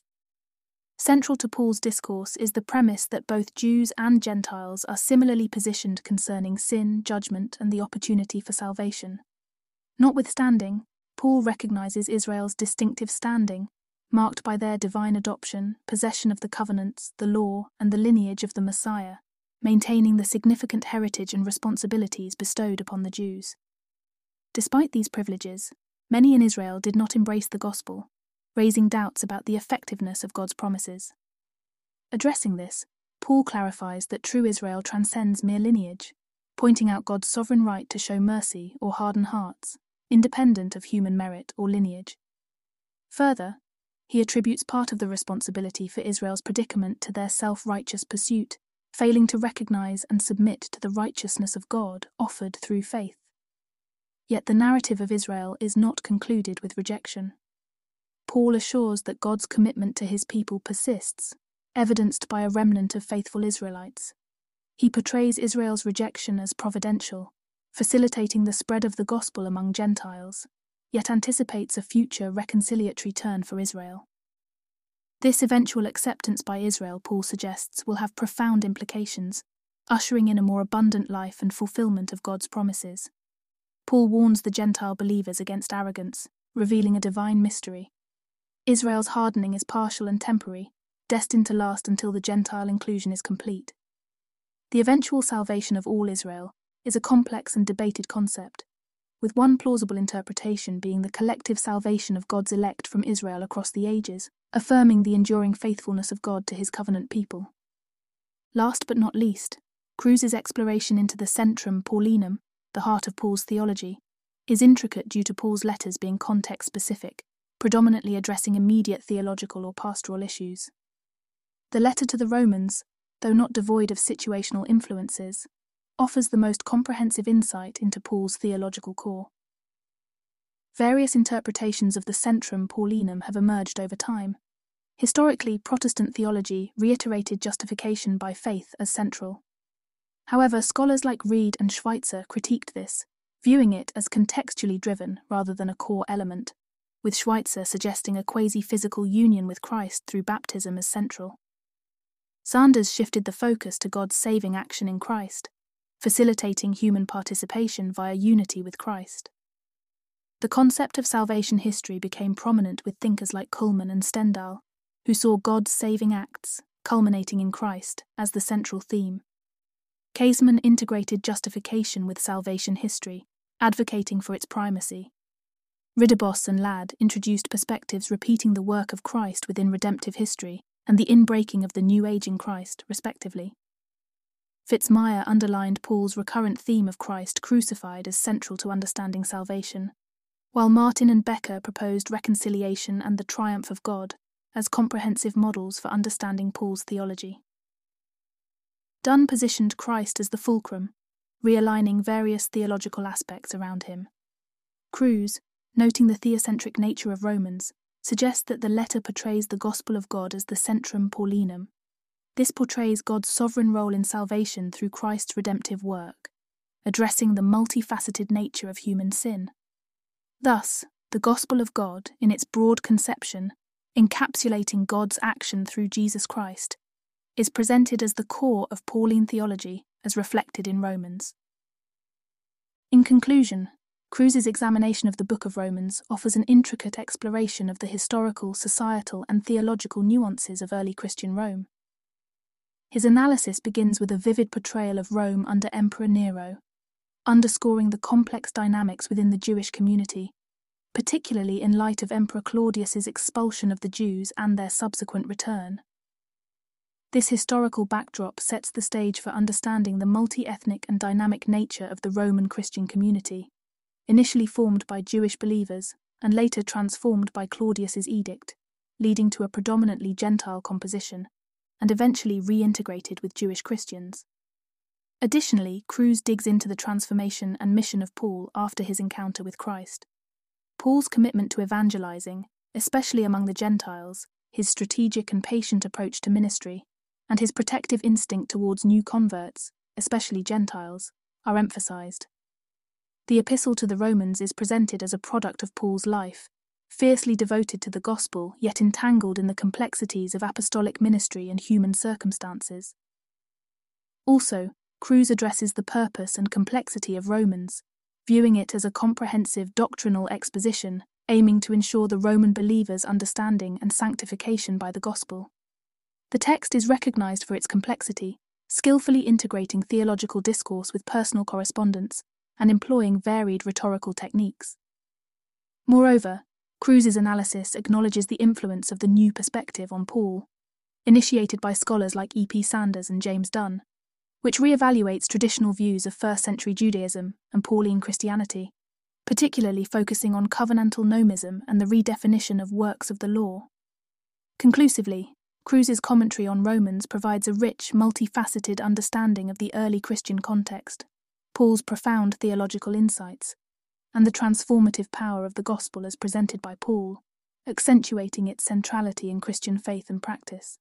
Central to Paul's discourse is the premise that both Jews and Gentiles are similarly positioned concerning sin, judgment, and the opportunity for salvation. Notwithstanding, Paul recognizes Israel's distinctive standing, marked by their divine adoption, possession of the covenants, the law, and the lineage of the Messiah, maintaining the significant heritage and responsibilities bestowed upon the Jews. Despite these privileges, many in Israel did not embrace the gospel, raising doubts about the effectiveness of God's promises. Addressing this, Paul clarifies that true Israel transcends mere lineage, pointing out God's sovereign right to show mercy or harden hearts, independent of human merit or lineage. Further, he attributes part of the responsibility for Israel's predicament to their self righteous pursuit, failing to recognize and submit to the righteousness of God offered through faith. Yet the narrative of Israel is not concluded with rejection. Paul assures that God's commitment to his people persists, evidenced by a remnant of faithful Israelites. He portrays Israel's rejection as providential, facilitating the spread of the gospel among Gentiles, yet anticipates a future reconciliatory turn for Israel. This eventual acceptance by Israel, Paul suggests, will have profound implications, ushering in a more abundant life and fulfillment of God's promises. Paul warns the Gentile believers against arrogance, revealing a divine mystery. Israel's hardening is partial and temporary, destined to last until the Gentile inclusion is complete. The eventual salvation of all Israel is a complex and debated concept, with one plausible interpretation being the collective salvation of God's elect from Israel across the ages, affirming the enduring faithfulness of God to his covenant people. Last but not least, Kruse's exploration into the centrum Paulinum the heart of Paul's theology, is intricate due to Paul's letters being context specific, predominantly addressing immediate theological or pastoral issues. The letter to the Romans, though not devoid of situational influences, offers the most comprehensive insight into Paul's theological core. Various interpretations of the Centrum Paulinum have emerged over time. Historically, Protestant theology reiterated justification by faith as central, However, scholars like Wrede and Schweitzer critiqued this, viewing it as contextually driven rather than a core element, with Schweitzer suggesting a quasi physical union with Christ through baptism as central. Sanders shifted the focus to God's saving action in Christ, facilitating human participation via unity with Christ. The concept of salvation history became prominent with thinkers like Cullmann and Stendahl, who saw God's saving acts, culminating in Christ, as the central theme. Käsemann integrated justification with salvation history, advocating for its primacy. Ridderbos and Ladd introduced perspectives repeating the work of Christ within redemptive history and the inbreaking of the new age in Christ, respectively. Fitzmyer underlined Paul's recurrent theme of Christ crucified as central to understanding salvation, while Martin and Becker proposed reconciliation and the triumph of God as comprehensive models for understanding Paul's theology. Dunn positioned Christ as the fulcrum, realigning various theological aspects around him. Kruse, noting the theocentric nature of Romans, suggests that the letter portrays the gospel of God as the centrum Paulinum. This portrays God's sovereign role in salvation through Christ's redemptive work, addressing the multifaceted nature of human sin. Thus, the gospel of God, in its broad conception, encapsulating God's action through Jesus Christ, is presented as the core of Pauline theology as reflected in Romans. In conclusion, Kruse's examination of the Book of Romans offers an intricate exploration of the historical, societal, and theological nuances of early Christian Rome. His analysis begins with a vivid portrayal of Rome under Emperor Nero, underscoring the complex dynamics within the Jewish community, particularly in light of Emperor Claudius's expulsion of the Jews and their subsequent return. This historical backdrop sets the stage for understanding the multi ethnic and dynamic nature of the Roman Christian community, initially formed by Jewish believers and later transformed by Claudius's edict, leading to a predominantly Gentile composition, and eventually reintegrated with Jewish Christians. Additionally, Kruse digs into the transformation and mission of Paul after his encounter with Christ. Paul's commitment to evangelizing, especially among the Gentiles, his strategic and patient approach to ministry, and his protective instinct towards new converts, especially Gentiles, are emphasized. The Epistle to the Romans is presented as a product of Paul's life, fiercely devoted to the gospel, yet entangled in the complexities of apostolic ministry and human circumstances. Also, Kruse addresses the purpose and complexity of Romans, viewing it as a comprehensive doctrinal exposition aiming to ensure the Roman believers' understanding and sanctification by the gospel. The text is recognized for its complexity, skillfully integrating theological discourse with personal correspondence and employing varied rhetorical techniques. Moreover, Kruse's analysis acknowledges the influence of the new perspective on Paul, initiated by scholars like E.P. Sanders and James Dunn, which re-evaluates traditional views of first century Judaism and Pauline Christianity, particularly focusing on covenantal nomism and the redefinition of works of the law. Conclusively, Kruse's commentary on Romans provides a rich, multifaceted understanding of the early Christian context, Paul's profound theological insights, and the transformative power of the gospel as presented by Paul, accentuating its centrality in Christian faith and practice.